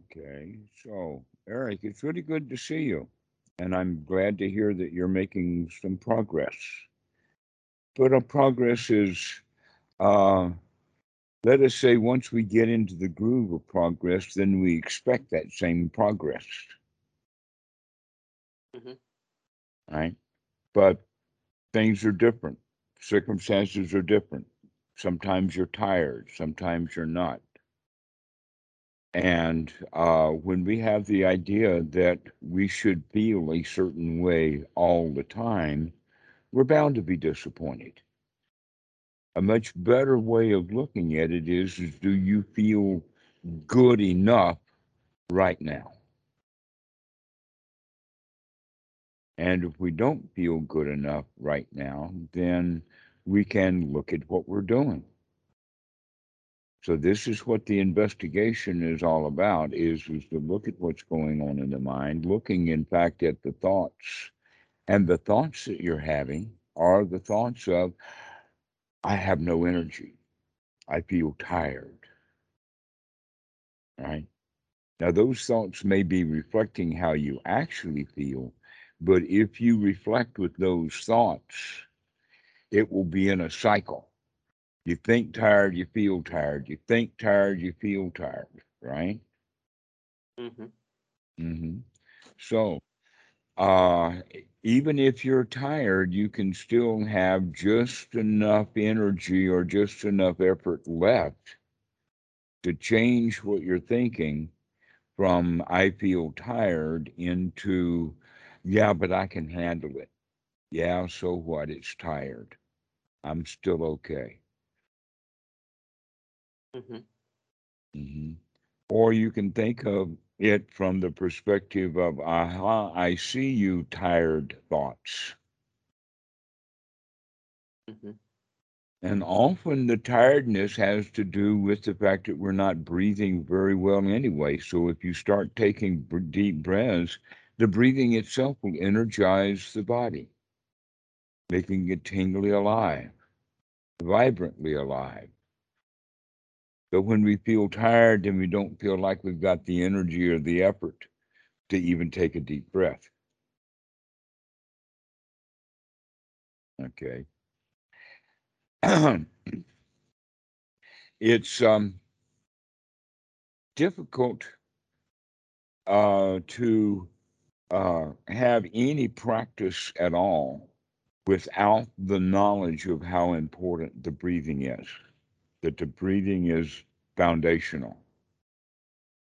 Okay, so Eric, it's really good to see you, and I'm glad to hear that you're making some progress. But our progress is, uh, let us say, once we get into the groove of progress, then we expect that same progress. Mhm. Right? But things are different, circumstances are different. Sometimes you're tired, sometimes you're not. And uh, when we have the idea that we should feel a certain way all the time, we're bound to be disappointed. A much better way of looking at it is, is do you feel good enough right now? And if we don't feel good enough right now, then we can look at what we're doing. So this is what the investigation is all about is, is to look at what's going on in the mind, looking in fact at the thoughts. And the thoughts that you're having are the thoughts of, I have no energy. I feel tired. Right? Now those thoughts may be reflecting how you actually feel, but if you reflect with those thoughts, it will be in a cycle you think tired, you feel tired. You think tired, you feel tired, right? Mm-hmm. Mm-hmm. So, uh, even if you're tired, you can still have just enough energy or just enough effort left to change what you're thinking from I feel tired into, yeah, but I can handle it. Yeah, so what? It's tired. I'm still okay. Mm-hmm. hmm Or you can think of it from the perspective of, aha, I see you, tired thoughts. Mm-hmm. And often the tiredness has to do with the fact that we're not breathing very well anyway. So if you start taking deep breaths, the breathing itself will energize the body, making it tingly alive, vibrantly alive. But when we feel tired, then we don't feel like we've got the energy or the effort to even take a deep breath. Okay. it's um, difficult uh, to uh, have any practice at all without the knowledge of how important the breathing is, that the breathing is foundational.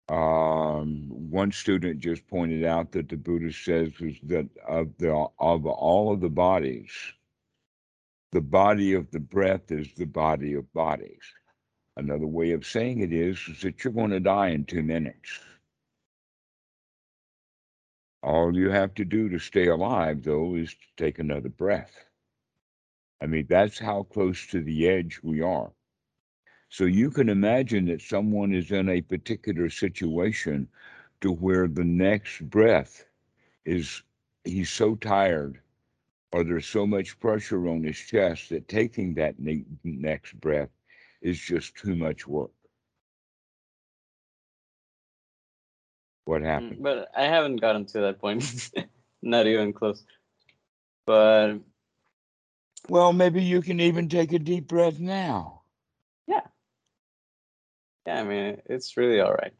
Um, one student just pointed out that the Buddha says is that of the of all of the bodies, the body of the breath is the body of bodies. Another way of saying it is, is that you're going to die in two minutes. All you have to do to stay alive, though, is to take another breath. I mean, that's how close to the edge we are. So you can imagine that someone is in a particular situation to where the next breath is, he's so tired or there's so much pressure on his chest that taking that ne- next breath is just too much work. What Mm, happened? But I haven't gotten to that point. Not even close. But Well, maybe you can even take a deep breath now. Yeah. I mean it's really all right.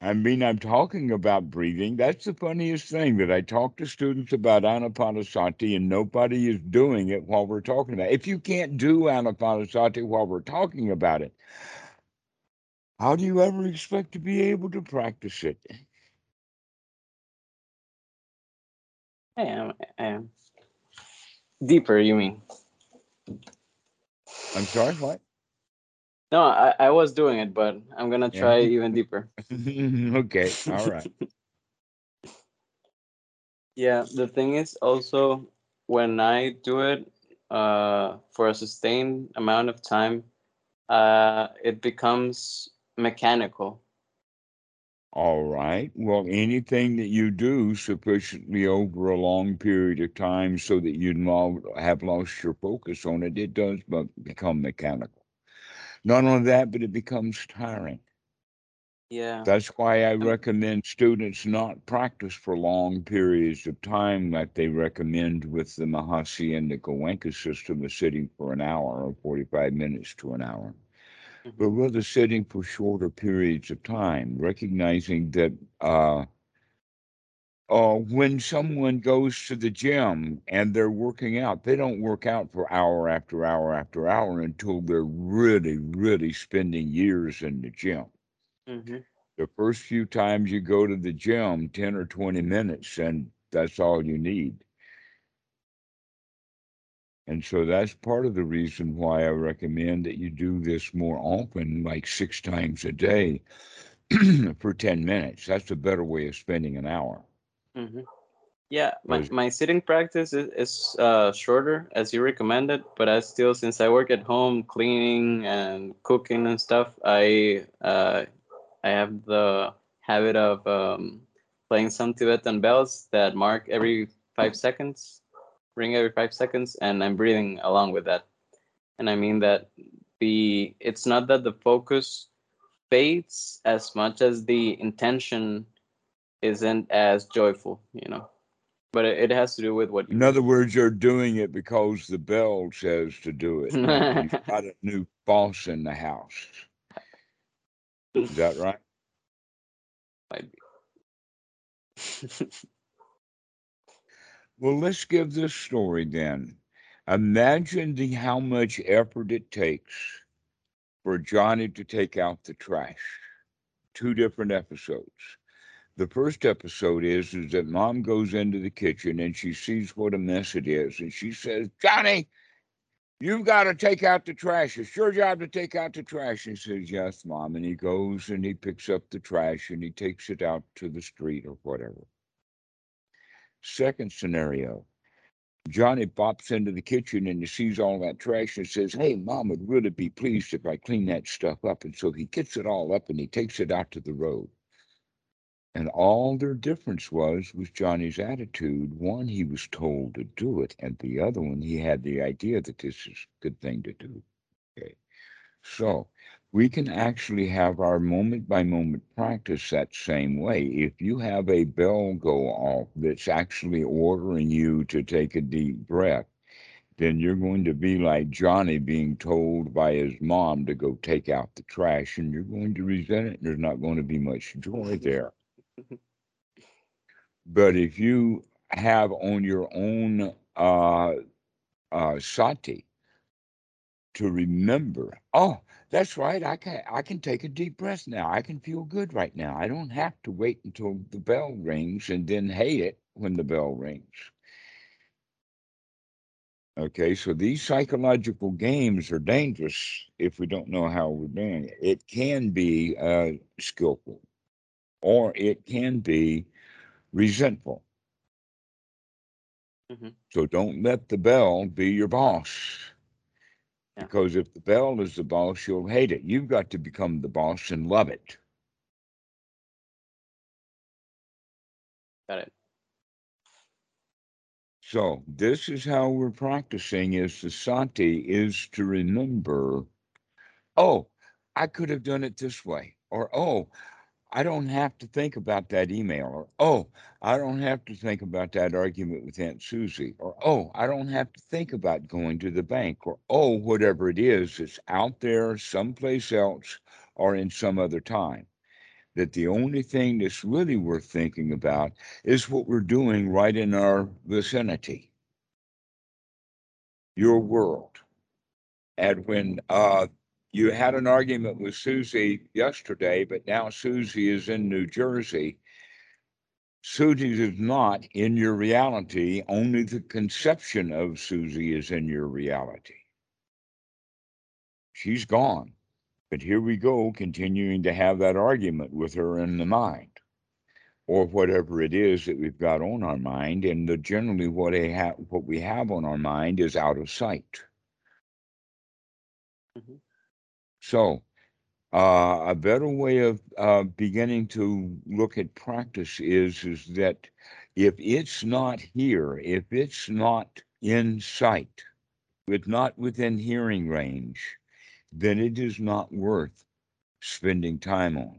I mean, I'm talking about breathing. That's the funniest thing that I talk to students about anapanasati and nobody is doing it while we're talking about it. If you can't do anapanasati while we're talking about it, how do you ever expect to be able to practice it? I am I am. Deeper, you mean? I'm sorry, what? No, I, I was doing it, but I'm gonna Yeah. try even deeper. okay, all right. Yeah, the thing is also when I do it uh, for a sustained amount of time, uh, it becomes mechanical. All right. Well, anything that you do sufficiently over a long period of time so that you have lost your focus on it, it does but become mechanical. Not only that, but it becomes tiring. Yeah. That's why I Um, recommend students not practice for long periods of time like they recommend with the Mahasi and the Goenka system of sitting for an hour or 45 minutes to an hour, but mhm, rather sitting for shorter periods of time, recognizing that uh, uh, when someone goes to the gym and they're working out, they don't work out for hour after hour after hour until they're really, really spending years in the gym. Mhm, the first few times you go to the gym 10 or 20 minutes and that's all you need. And so that's part of the reason why i recommend that you do this more often like six times a day for 10 minutes. That's a better way of spending an hour mhm. Yeah, my, my sitting practice is, is uh, shorter as you recommended, but I still, since I work at home cleaning and cooking and stuff, I uh, I have the habit of um, playing some Tibetan bells that mark every five seconds, ring every five seconds, and I'm breathing along with that. And I mean that the it's not that the focus fades as much as the intention isn't as joyful, you know but it, it has to do with what you. in other words you're doing it because the bell says to do it you've got a new boss in the house is that right might be. well let's give this story then imagine the how much effort it takes for Johnny to take out the trash. Two different episodes. The first episode is is that mom goes into the kitchen and she sees what a mess it is, and she says, "Johnny, you've got to take out the trash. It's your job to take out the trash." He says, "Yes, mom." And he goes and he picks up the trash and he takes it out to the street or whatever. Second scenario, Johnny pops into the kitchen and he sees all that trash and says, Hey, mom would really be pleased if I clean that stuff up. And so he gets it all up and he takes it out to the road. And all their difference was was Johnny's attitude. One, he was told to do it, and the other one, he had the idea that this is a good thing to do. Okay. So we can actually have our moment by moment practice that same way. If you have a bell go off that's actually ordering you to take a deep breath, then you're going to be like Johnny being told by his mom to go take out the trash, and you're going to resent it. There's not going to be much joy there. But if you have on your own uh, uh, sati to remember, oh, that's right, I can I can take a deep breath now. I can feel good right now. I don't have to wait until the bell rings and then hate it when the bell rings. Okay, so these psychological games are dangerous if we don't know how we're doing it. It can be uh, skillful, or it can be resentful. Mhm. So don't let the bell be your boss. Yeah. Because if the bell is the boss, you'll hate it. You've got to become the boss and love it. Got it. So this is how we're practicing is the sati is to remember, oh, I could have done it this way. Or oh, I don't have to think about that email. Or oh, I don't have to think about that argument with Aunt Susie. Or oh, I don't have to think about going to the bank. Or oh, whatever it is, it's out there someplace else or in some other time. That the only thing that's really worth thinking about is what we're doing right in our vicinity, your world. And when uh, you had an argument with Susie yesterday, but now Susie is in New Jersey. Susie is not in your reality, only the conception of Susie is in your reality. She's gone. But here we go, continuing to have that argument with her in the mind, or whatever it is that we've got on our mind. And the, generally, what, ha- what we have on our mind is out of sight. Mhm. So, uh, a better way of uh, beginning to look at practice is is that if it's not here, if it's not in sight, if not within hearing range, then it is not worth spending time on.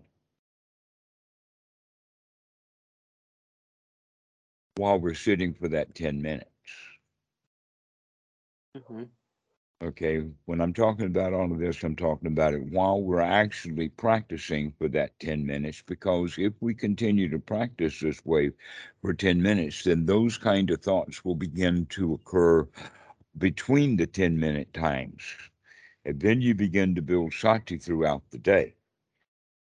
While we're sitting for that 10 minutes. Mm-hmm. Okay, when I'm talking about all of this, I'm talking about it while we're actually practicing for that 10 minutes. Because if we continue to practice this way for 10 minutes, then those kind of thoughts will begin to occur between the 10 minute times. And then you begin to build sati throughout the day.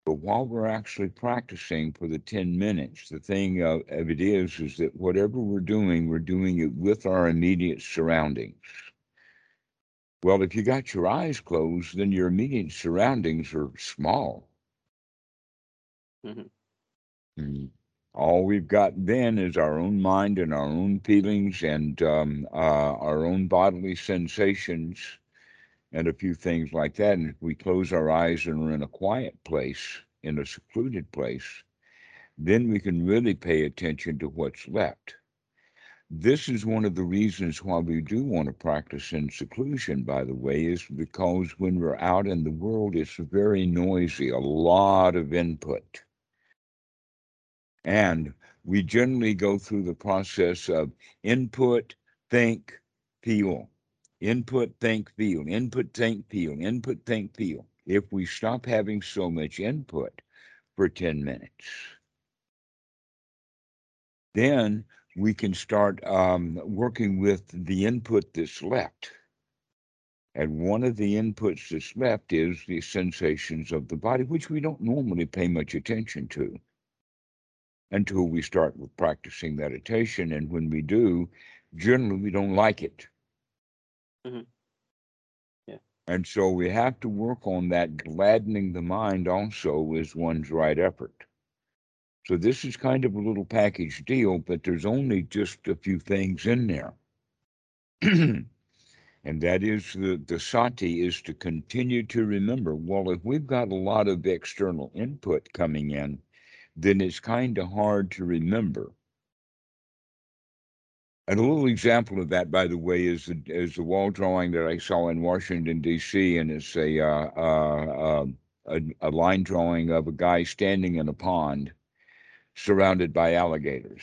But while we're actually practicing for the 10 minutes, the thing of, it is, is that whatever we're doing, we're doing it with our immediate surroundings. Well, if you got your eyes closed, then your immediate surroundings are small. Mhm. Mm. All we've got then is our own mind and our own feelings and um, uh, our own bodily sensations and a few things like that. And if we close our eyes and are in a quiet place, in a secluded place, then we can really pay attention to what's left. This is one of the reasons why we do want to practice in seclusion, by the way, is because when we're out in the world, it's very noisy, a lot of input. And we generally go through the process of input, think, feel. Input, think, feel. Input, think, feel. Input, think, feel. If we stop having so much input for 10 minutes, then we can start um, working with the input that's left. And one of the inputs that's left is the sensations of the body, which we don't normally pay much attention to until we start practicing meditation. And when we do, generally we don't like it. Mhm. Yeah. And so we have to work on that gladdening the mind also is one's right effort. So this is kind of a little package deal, but there's only just a few things in there. and that is the, the sati is to continue to remember. Well, if we've got a lot of external input coming in, then it's kind of hard to remember. And a little example of that, by the way, is the, is the wall drawing that I saw in Washington, D.C., and it's a, uh, uh, a, a line drawing of a guy standing in a pond surrounded by alligators.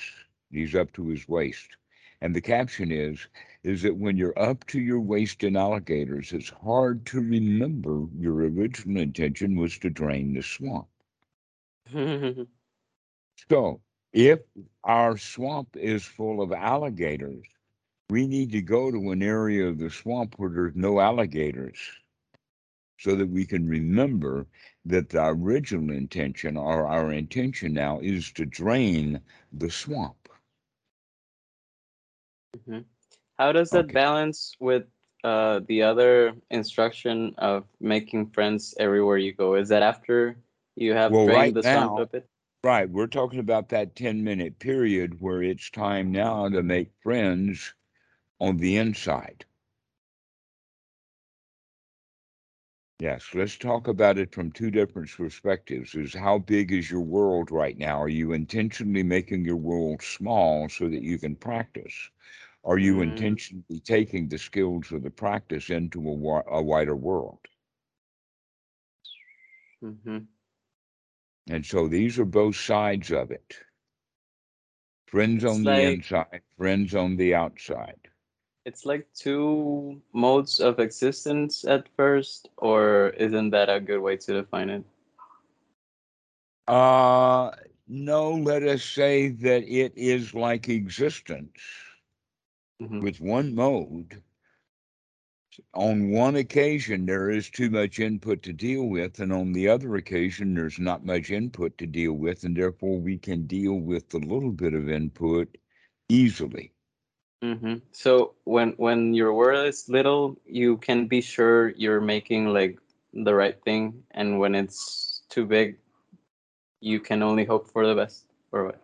He's up to his waist. And the caption is, is that when you're up to your waist in alligators, it's hard to remember your original intention was to drain the swamp. So if our swamp is full of alligators, we need to go to an area of the swamp where there's no alligators so that we can remember that the original intention or our intention now is to drain the swamp. Mhm. How does that Okay. balance with uh, the other instruction of making friends everywhere you go? Is that after you have Well, drained right the swamp now- a bit? Right, we're talking about that 10 minute period where it's time now to make friends on the inside. Yes, let's talk about it from two different perspectives. Is how big is your world right now? Are you intentionally making your world small so that you can practice? Are you Mm. intentionally taking the skills of the practice into a, a wider world? hmm And so these are both sides of it. Friends It's on the like- inside, friends on the outside. It's like two modes of existence at first, or isn't that a good way to define it? Uh, no, let us say that it is like existence Mhm. with one mode. On one occasion, there is too much input to deal with, and on the other occasion, there's not much input to deal with, and therefore we can deal with the little bit of input easily. Hmm So when when your world is little, you can be sure you're making like the right thing, and when it's too big, you can only hope for the best. Or what?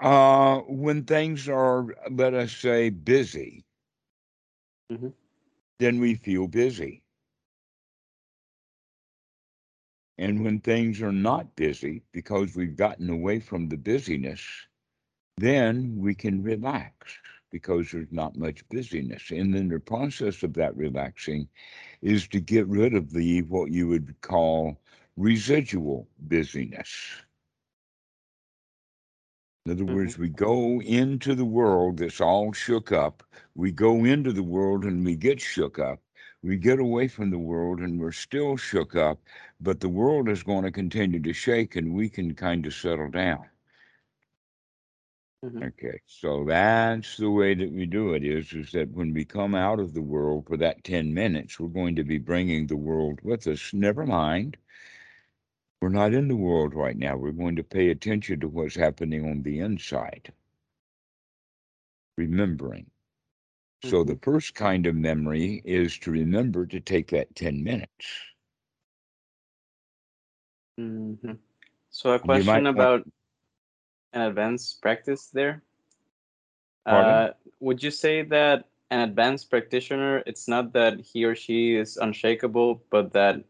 Uh, when things are, let us say, busy, Mhm. then we feel busy. And when things are not busy, because we've gotten away from the busyness, then we can relax because there's not much busyness. And then the process of that relaxing is to get rid of the what you would call residual busyness. In other mm-hmm. words, we go into the world that's all shook up. We go into the world and we get shook up. We get away from the world and we're still shook up, but the world is going to continue to shake and we can kind of settle down. Mhm. Okay, so that's the way that we do it is is that when we come out of the world for that 10 minutes, we're going to be bringing the world with us. Never mind. We're not in the world right now. We're going to pay attention to what's happening on the inside. Remembering. So the first kind of memory is to remember to take that 10 minutes. Mhm. So a question want- about an advanced practice there. Uh, would you say that an advanced practitioner, it's not that he or she is unshakable, but that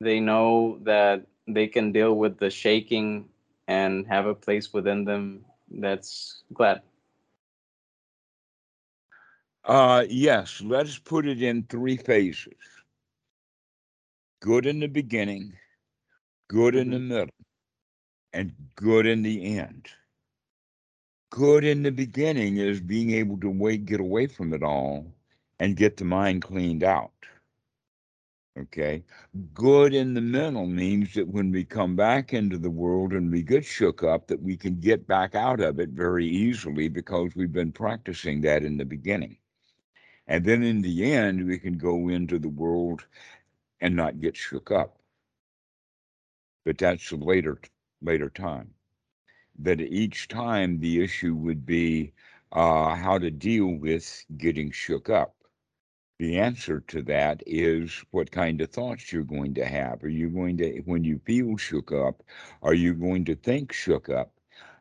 they know that they can deal with the shaking and have a place within them that's glad? Uh, yes, let's put it in three phases. Good in the beginning, good in the middle, and good in the end. Good in the beginning is being able to wait, get away from it all and get the mind cleaned out. Okay. Good in the mental means that when we come back into the world and we get shook up, that we can get back out of it very easily because we've been practicing that in the beginning. And then in the end, we can go into the world and not get shook up. But that's later later time. That each time the issue would be uh, how to deal with getting shook up. The answer to that is what kind of thoughts you're going to have. Are you going to, when you feel shook up, are you going to think shook up?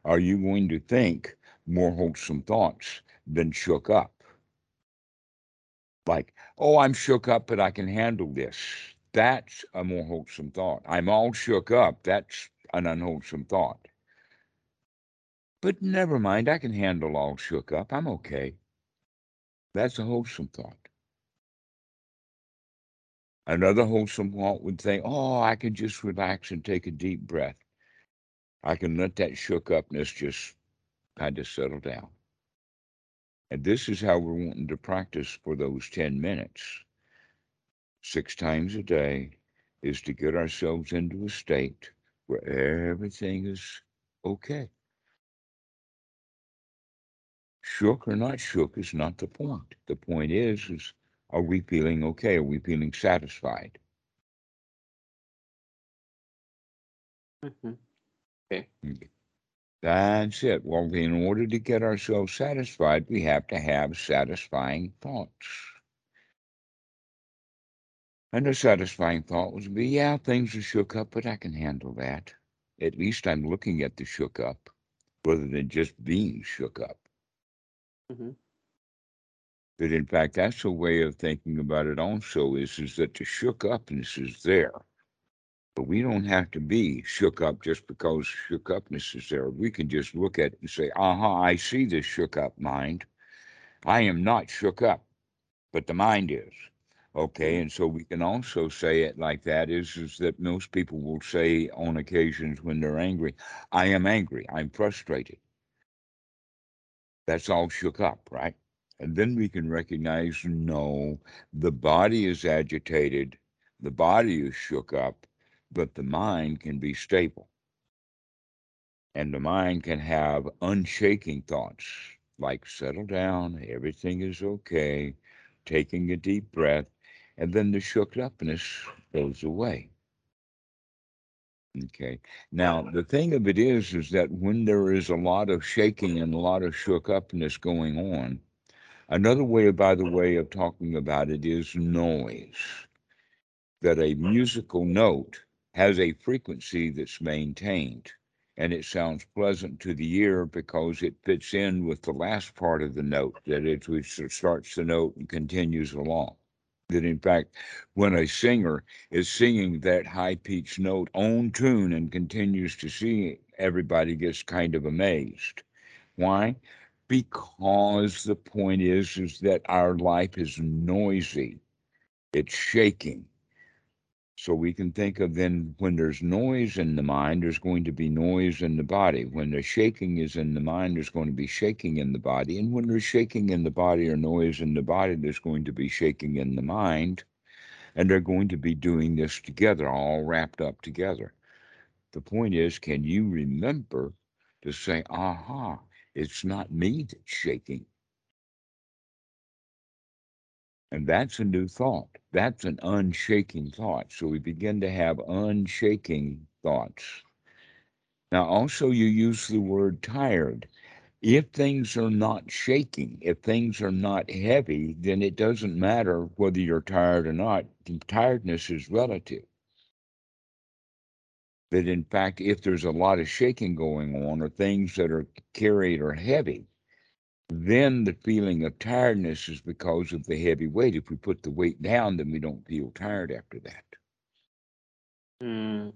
Are you going to think more wholesome thoughts than shook up? Like, oh, I'm shook up, but I can handle this. That's a more wholesome thought. I'm all shook up. That's an unwholesome thought. But never mind, I can handle all shook up. I'm okay. That's a wholesome thought. Another wholesome thought would say, Oh, I can just relax and take a deep breath. I can let that shook upness just kind of settle down. And this is how we're wanting to practice for those 10 minutes, six times a day, is to get ourselves into a state where everything is okay. Shook or not shook is not the point. The point is, is are we feeling okay? Are we feeling satisfied? Mhm. That's it. Well, in order to get ourselves satisfied, we have to have satisfying thoughts. And a satisfying thought was, be, yeah, things are shook up, but I can handle that. At least I'm looking at the shook up rather than just being shook up. Mhm. But in fact, that's a way of thinking about it also is, is that the shook upness is there. But we don't have to be shook up just because shook upness is there. We can just look at it and say, uh-huh, I see this shook up mind. I am not shook up, but the mind is. Okay, and so we can also say it like that is, is that most people will say on occasions when they're angry, I am angry, I'm frustrated. That's all shook up, right? And then we can recognize no, the body is agitated, the body is shook up, but the mind can be stable. And the mind can have unshaking thoughts like settle down, everything is okay, taking a deep breath, and then the shook upness goes away. Okay. Now, the thing of it is, is that when there is a lot of shaking and a lot of shook upness going on, another way, by the way, of talking about it is noise. That a musical note has a frequency that's maintained and it sounds pleasant to the ear because it fits in with the last part of the note, that it which starts the note and continues along. That in fact, when a singer is singing that high pitched note on tune and continues to sing everybody gets kind of amazed. Why? Because the point is, is that our life is noisy. It's shaking. So we can think of then when there's noise in the mind, there's going to be noise in the body. When the shaking is in the mind, there's going to be shaking in the body. And when there's shaking in the body or noise in the body, there's going to be shaking in the mind. And they're going to be doing this together, all wrapped up together. The point is, can you remember to say, aha, it's not me that's shaking? And that's a new thought. That's an unshaking thought. So we begin to have unshaking thoughts. Now, also, you use the word tired. If things are not shaking, if things are not heavy, then it doesn't matter whether you're tired or not. Tiredness is relative. That in fact, if there's a lot of shaking going on or things that are carried or heavy, then the feeling of tiredness is because of the heavy weight. If we put the weight down, then we don't feel tired after that. Mm,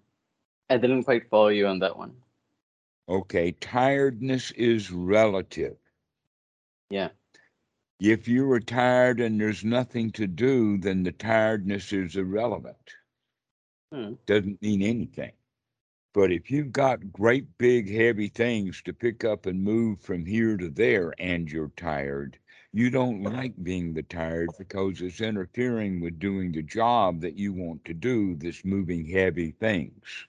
I didn't quite follow you on that one. Okay, tiredness is relative. Yeah. If you are tired and there's nothing to do, then the tiredness is irrelevant. Hmm. Doesn't mean anything. But if you've got great big heavy things to pick up and move from here to there and you're tired, you don't like being the tired because it's interfering with doing the job that you want to do, this moving heavy things.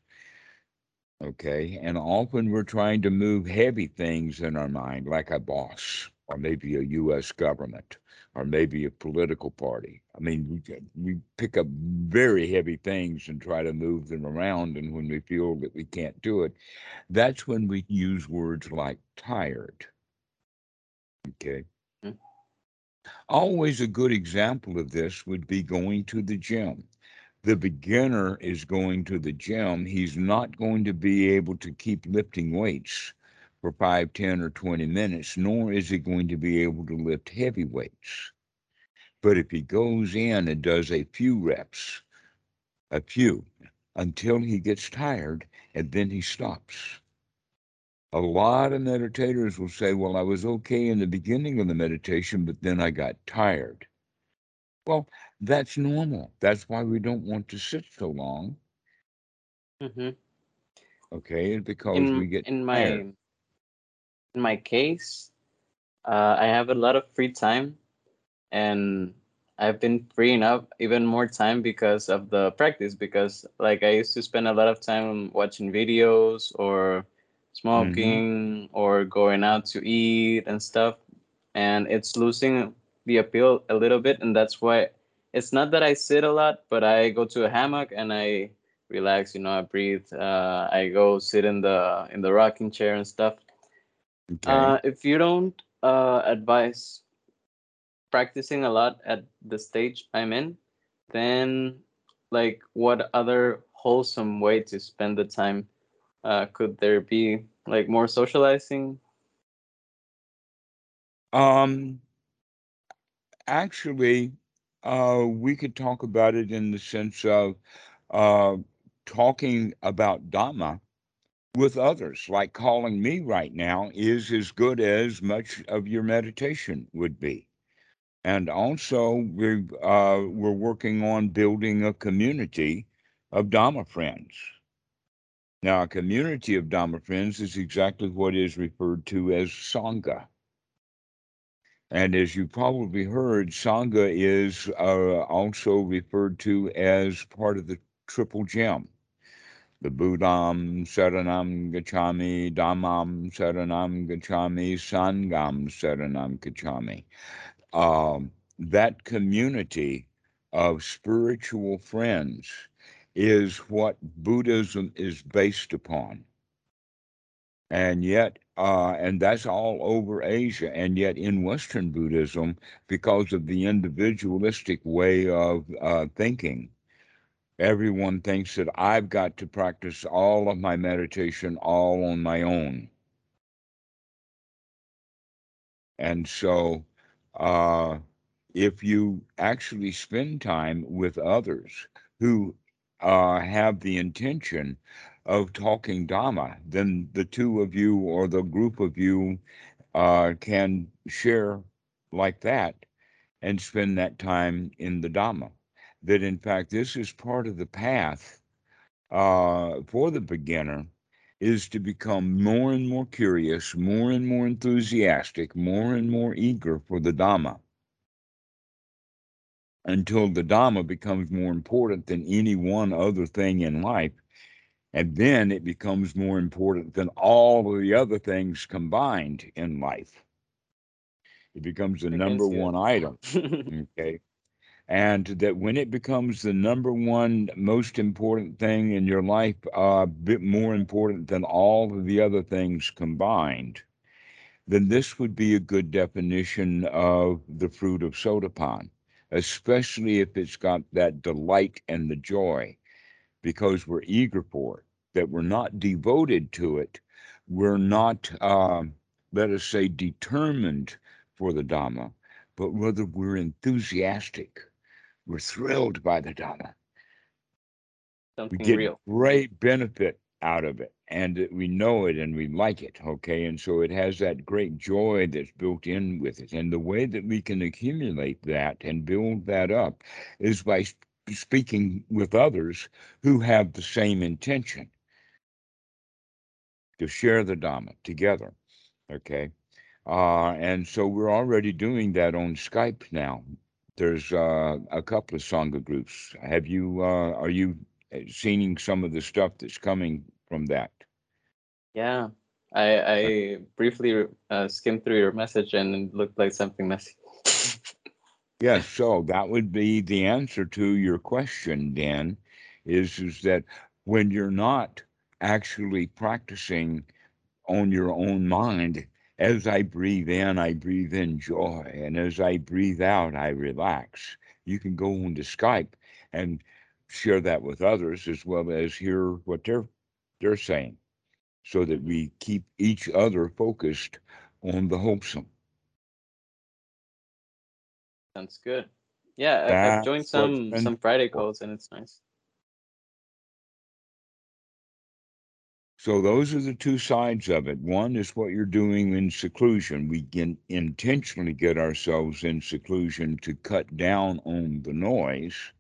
Okay. And often we're trying to move heavy things in our mind, like a boss or maybe a US government or maybe a political party. I mean, we, we pick up very heavy things and try to move them around. And when we feel that we can't do it, that's when we use words like tired. Okay. Mhm. Always a good example of this would be going to the gym. The beginner is going to the gym. He's not going to be able to keep lifting weights for 5, 10, or 20 minutes, nor is he going to be able to lift heavy weights. But if he goes in and does a few reps, a few, until he gets tired, and then he stops. A lot of meditators will say, Well, I was okay in the beginning of the meditation, but then I got tired. Well, that's normal. That's why we don't want to sit so long, hmm okay? Because In we get in my tired. In my case, uh, I have a lot of free time, and I've been freeing up even more time because of the practice. Because like I used to spend a lot of time watching videos or smoking or going out to eat and stuff, and it's losing the appeal a little bit. And that's why it's not that I sit a lot, but I go to a hammock and I relax. You know, I breathe. Uh, I go sit in the in the rocking chair and stuff. Okay. Uh, if you don't uh, advise practicing a lot at the stage I'm in, then like what other wholesome way to spend the time uh, could there be? Like more socializing? Um, actually, uh, we could talk about it in the sense of uh, talking about Dhamma with others, like calling me right now, is as good as much of your meditation would be. And also, we're, uh, we're working on building a community of Dhamma friends. Now, a community of Dhamma friends is exactly what is referred to as Sangha. And as you probably heard, Sangha is uh, also referred to as part of the triple gem. The Buddham Saranam Gacchami, Dhammam Saranam Gacchami, Sangham Saranam Gacchami. Um, that community of spiritual friends is what Buddhism is based upon. And yet, uh, and that's all over Asia. And yet, in Western Buddhism, because of the individualistic way of uh, thinking, everyone thinks that I've got to practice all of my meditation all on my own. And so, uh, if you actually spend time with others who uh, have the intention of talking Dhamma, then the two of you or the group of you uh, can share like that and spend that time in the Dhamma. That in fact this is part of the path uh, for the beginner is to become more and more curious, more and more enthusiastic, more and more eager for the Dhamma until the Dhamma becomes more important than any one other thing in life. And then it becomes more important than all of the other things combined in life. It becomes the number one item. Okay. And that when it becomes the number one most important thing in your life, a uh, bit more important than all of the other things combined, then this would be a good definition of the fruit of Sotapan, especially if it's got that delight and the joy, because we're eager for it, that we're not devoted to it, we're not, uh, let us say, determined for the Dhamma, but rather we're enthusiastic. We're thrilled by the Dhamma. We Something get real. great benefit out of it, and we know it and we like it. Okay. And so it has that great joy that's built in with it. And the way that we can accumulate that and build that up is by sp- speaking with others who have the same intention to share the Dhamma together. Okay. Uh, and so we're already doing that on Skype now. There's uh, a couple of Sangha groups. Have you, uh, are you uh, seeing some of the stuff that's coming from that? Yeah. I I briefly uh, skimmed through your message and it looked like something messy. Yes, so that would be the answer to your question, Dan, is, is that when you're not actually practicing on your own mind, as I breathe in, I breathe in joy. And as I breathe out, I relax. You can go on to Skype and share that with others as well as hear what they're they're saying so that we keep each other focused on the wholesome. Sounds good. Yeah, I, I've joined some some Friday calls and it's nice. So those are the two sides of it. One is what you're doing in seclusion. We can intentionally get ourselves in seclusion to cut down on the noise.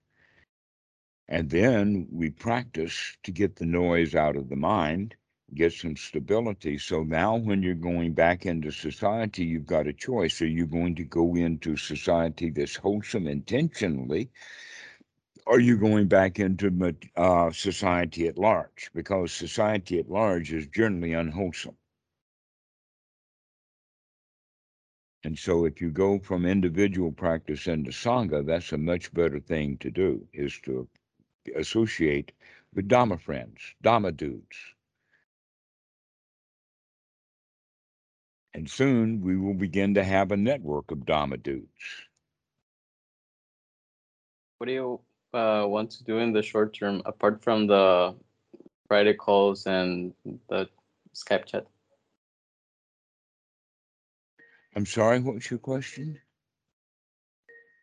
And then we practice to get the noise out of the mind, get some stability. So now when you're going back into society, you've got a choice. Are you going to go into society that's wholesome intentionally? Are you going back into uh, society at large? Because society at large is generally unwholesome. And so if you go from individual practice into Sangha, that's a much better thing to do, is to associate with Dhamma friends, Dhamma dudes. And soon we will begin to have a network of Dhamma dudes. What do you uh, want to do in the short term apart from the Friday calls and the Skype chat? I'm sorry, what was your question?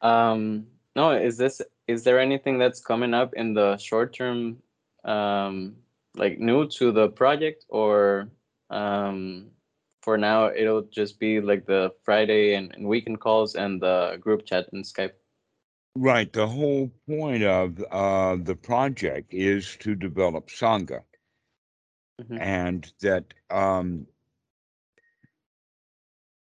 Um, no, is this is there anything that's coming up in the short term, um, like new to the project, or um, for now it'll just be like the Friday and, and weekend calls and the group chat and Skype? Right. The whole point of uh, the project is to develop Sangha. Mhm. And that um,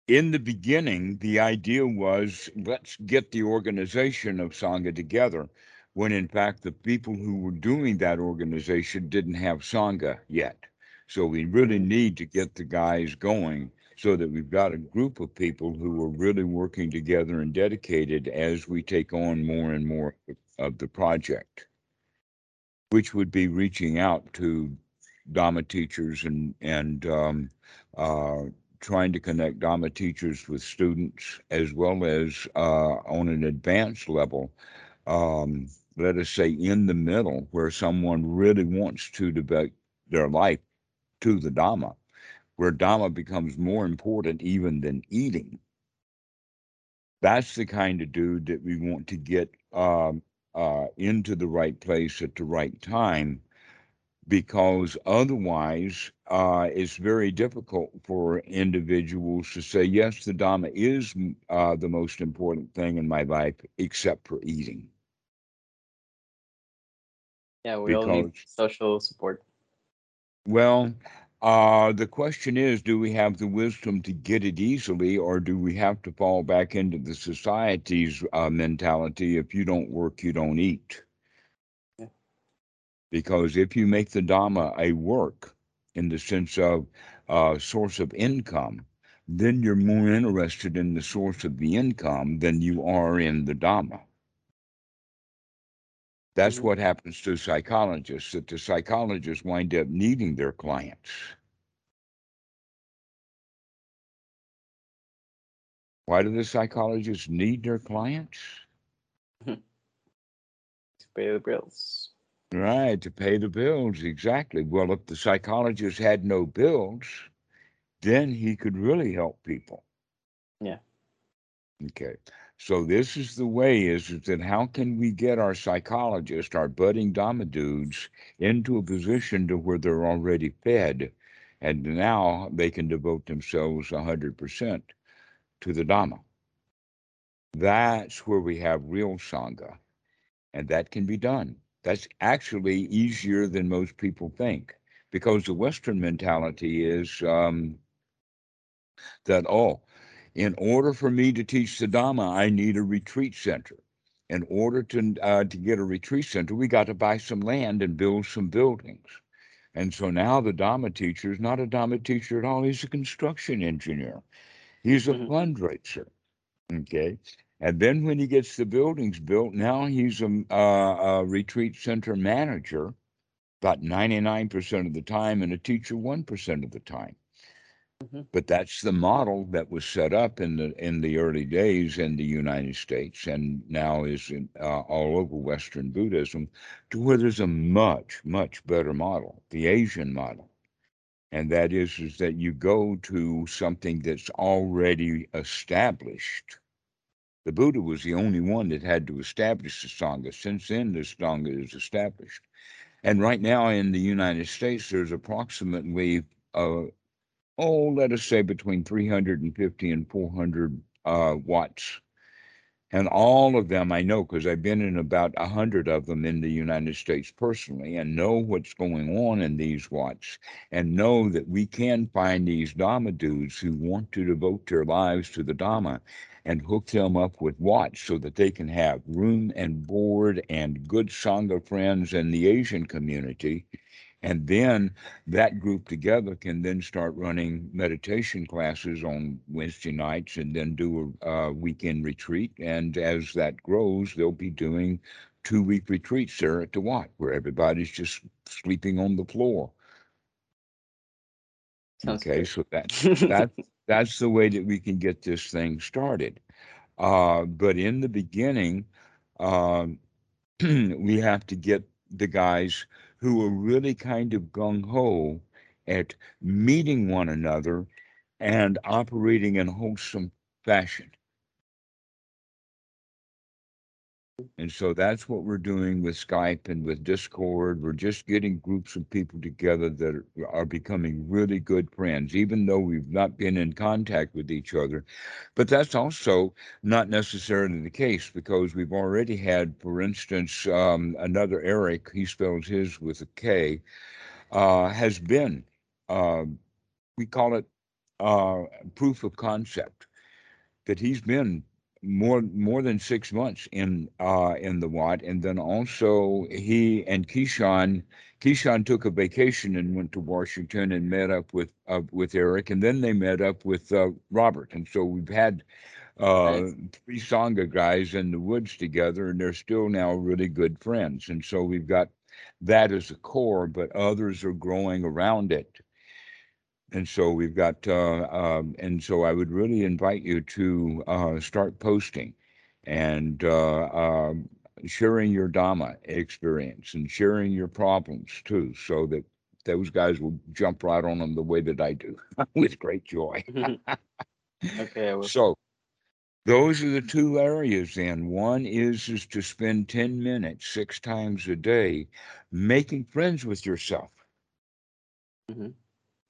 in the beginning, the idea was let's get the organization of Sangha together, when in fact, the people who were doing that organization didn't have Sangha yet. So we really Mhm. need to get the guys going so that we've got a group of people who are really working together and dedicated as we take on more and more of the project, which would be reaching out to Dhamma teachers and and um, uh, trying to connect Dhamma teachers with students as well as uh, on an advanced level. Um, let us say in the middle, where someone really wants to devote their life to the Dhamma where Dhamma becomes more important even than eating. That's the kind of dude that we want to get um, uh, into the right place at the right time, because otherwise uh, it's very difficult for individuals to say, yes, the Dhamma is uh, the most important thing in my life, except for eating. Yeah, we all need social support. well uh the question is do we have the wisdom to get it easily or do we have to fall back into the society's uh, mentality if you don't work you don't eat Yeah. because if you make the dhamma a work in the sense of uh, source of income then you're more interested in the source of the income than you are in the dhamma That's Mhm. what happens to psychologists, that the psychologists wind up needing their clients. Why do the psychologists need their clients? To pay the bills. Right, to pay the bills, exactly. Well, if the psychologist had no bills, then he could really help people. Yeah. Okay. So this is the way is, that how can we get our psychologists, our budding Dhamma dudes, into a position to where they're already fed and now they can devote themselves 100% to the Dhamma. That's where we have real Sangha, and that can be done. That's actually easier than most people think because the Western mentality is um, that, oh, in order for me to teach the Dhamma, I need a retreat center. In order to, uh, to get a retreat center, we got to buy some land and build some buildings. And so now the Dhamma teacher is not a Dhamma teacher at all. He's a construction engineer. He's a Mhm. fundraiser. Okay. And then when he gets the buildings built, now he's a, uh, a retreat center manager about 99% of the time and a teacher 1% of the time. Mhm. But that's the model that was set up in the in the early days in the United States and now is in, uh, all over Western Buddhism, to where there's a much much better model, the Asian model, and that is is that you go to something that's already established. The Buddha was the only one that had to establish the Sangha. Since then, the Sangha is established. And right now in the United States, there's approximately, uh, oh, let us say between 350 and 400 uh, wats. And all of them I know because I've been in about 100 of them in the United States personally and know what's going on in these wats and know that we can find these Dhamma dudes who want to devote their lives to the Dhamma and hook them up with wats so that they can have room and board and good Sangha friends in the Asian community. And then that group together can then start running meditation classes on Wednesday nights and then do a, a weekend retreat. And as that grows, they'll be doing two week retreats there at the Wat where everybody's just sleeping on the floor. Sounds okay, good. so that that that's the way that we can get this thing started. Uh, but in the beginning, um, we have to get the guys who were really kind of gung ho at meeting one another and operating in wholesome fashion. And so that's what we're doing with Skype and with Discord. We're just getting groups of people together that are, becoming really good friends, even though we've not been in contact with each other. But that's also not necessarily the case because we've already had, for instance, um, another Eric, he spells his with a K, uh, has been, uh, we call it uh, proof of concept that he's been more more than six months in uh in the Wat, and then also he and Keyshawn Keyshawn took a vacation and went to Washington and met up with uh, with Eric, and then they met up with uh, Robert, and so we've had uh Nice. three Sangha guys in the woods together, and they're still now really good friends, and so we've got that as a core, but others are growing around it and so we've got uh, um, and so i would really invite you to uh, start posting and uh, um, sharing your dhamma experience and sharing your problems too so that those guys will jump right on them the way that i do with great joy okay, I will. so those are the two areas then one is is to spend 10 minutes six times a day making friends with yourself Mhm.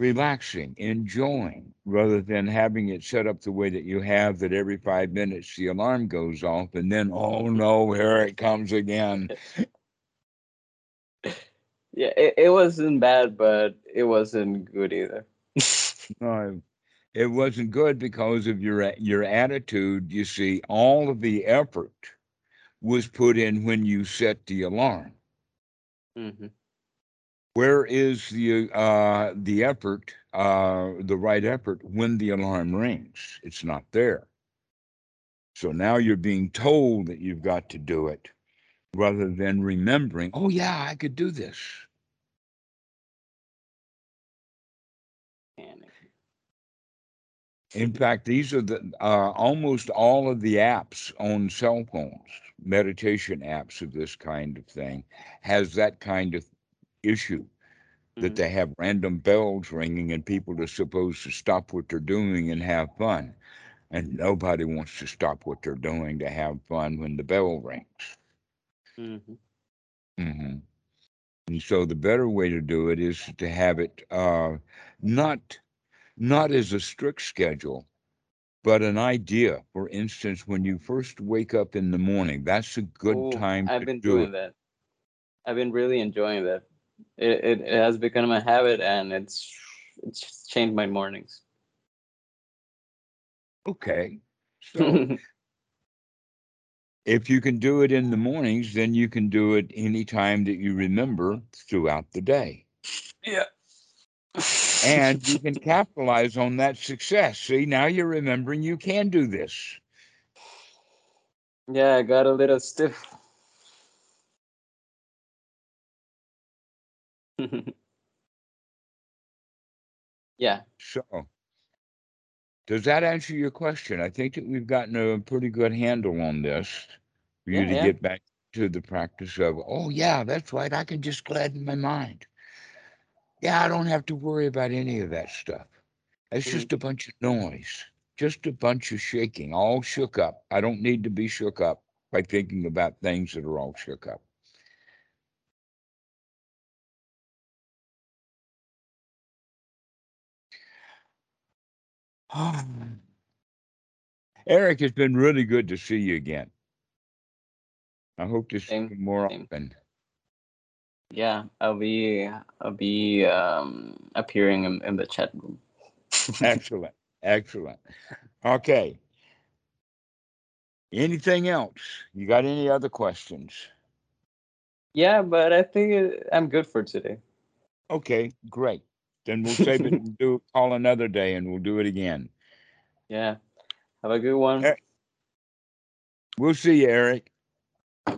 Relaxing, enjoying, rather than having it set up the way that you have that every five minutes the alarm goes off and then, oh no, here it comes again. Yeah, it, it wasn't bad, but it wasn't good either. No, it wasn't good because of your your attitude. You see, all of the effort was put in when you set the alarm. hmm Where is the uh, the effort, uh, the right effort when the alarm rings? It's not there. So now you're being told that you've got to do it rather than remembering, oh, yeah, I could do this. In fact, these are the uh, almost all of the apps on cell phones, meditation apps of this kind of thing, has that kind of issue that Mhm. they have random bells ringing and people are supposed to stop what they're doing and have fun. And nobody wants to stop what they're doing to have fun when the bell rings. Mm-hmm. Mm-hmm. And so the better way to do it is to have it uh, not not as a strict schedule, but an idea. For instance, when you first wake up in the morning, that's a good Ooh, time I've been do doing it. that. I've been really enjoying that. It, it, it has become a habit, and it's it's changed my mornings. Okay. So if you can do it in the mornings, then you can do it any time that you remember throughout the day. yeah. And you can capitalize on that success. See, now you're remembering you can do this. yeah, I got a little stiff. yeah. So, does that answer your question? I think that we've gotten a pretty good handle on this for you Yeah, to yeah. get back to the practice of, oh, yeah, that's right. I can just gladden my mind. Yeah, I don't have to worry about any of that stuff. It's Mhm. just a bunch of noise, just a bunch of shaking, all shook up. I don't need to be shook up by thinking about things that are all shook up. Eric, it's been really good to see you again. I hope to see Same, you more same. often. Yeah, I'll be I'll be um appearing in, in the chat room. Excellent. Excellent. Okay. Anything else? You got any other questions? yeah, but I think I'm good for today. Okay, great. Then we'll save it and do call another day and we'll do it again. Yeah. Have a good one. We'll see you, Eric.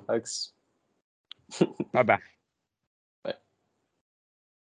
Thanks. Bye bye.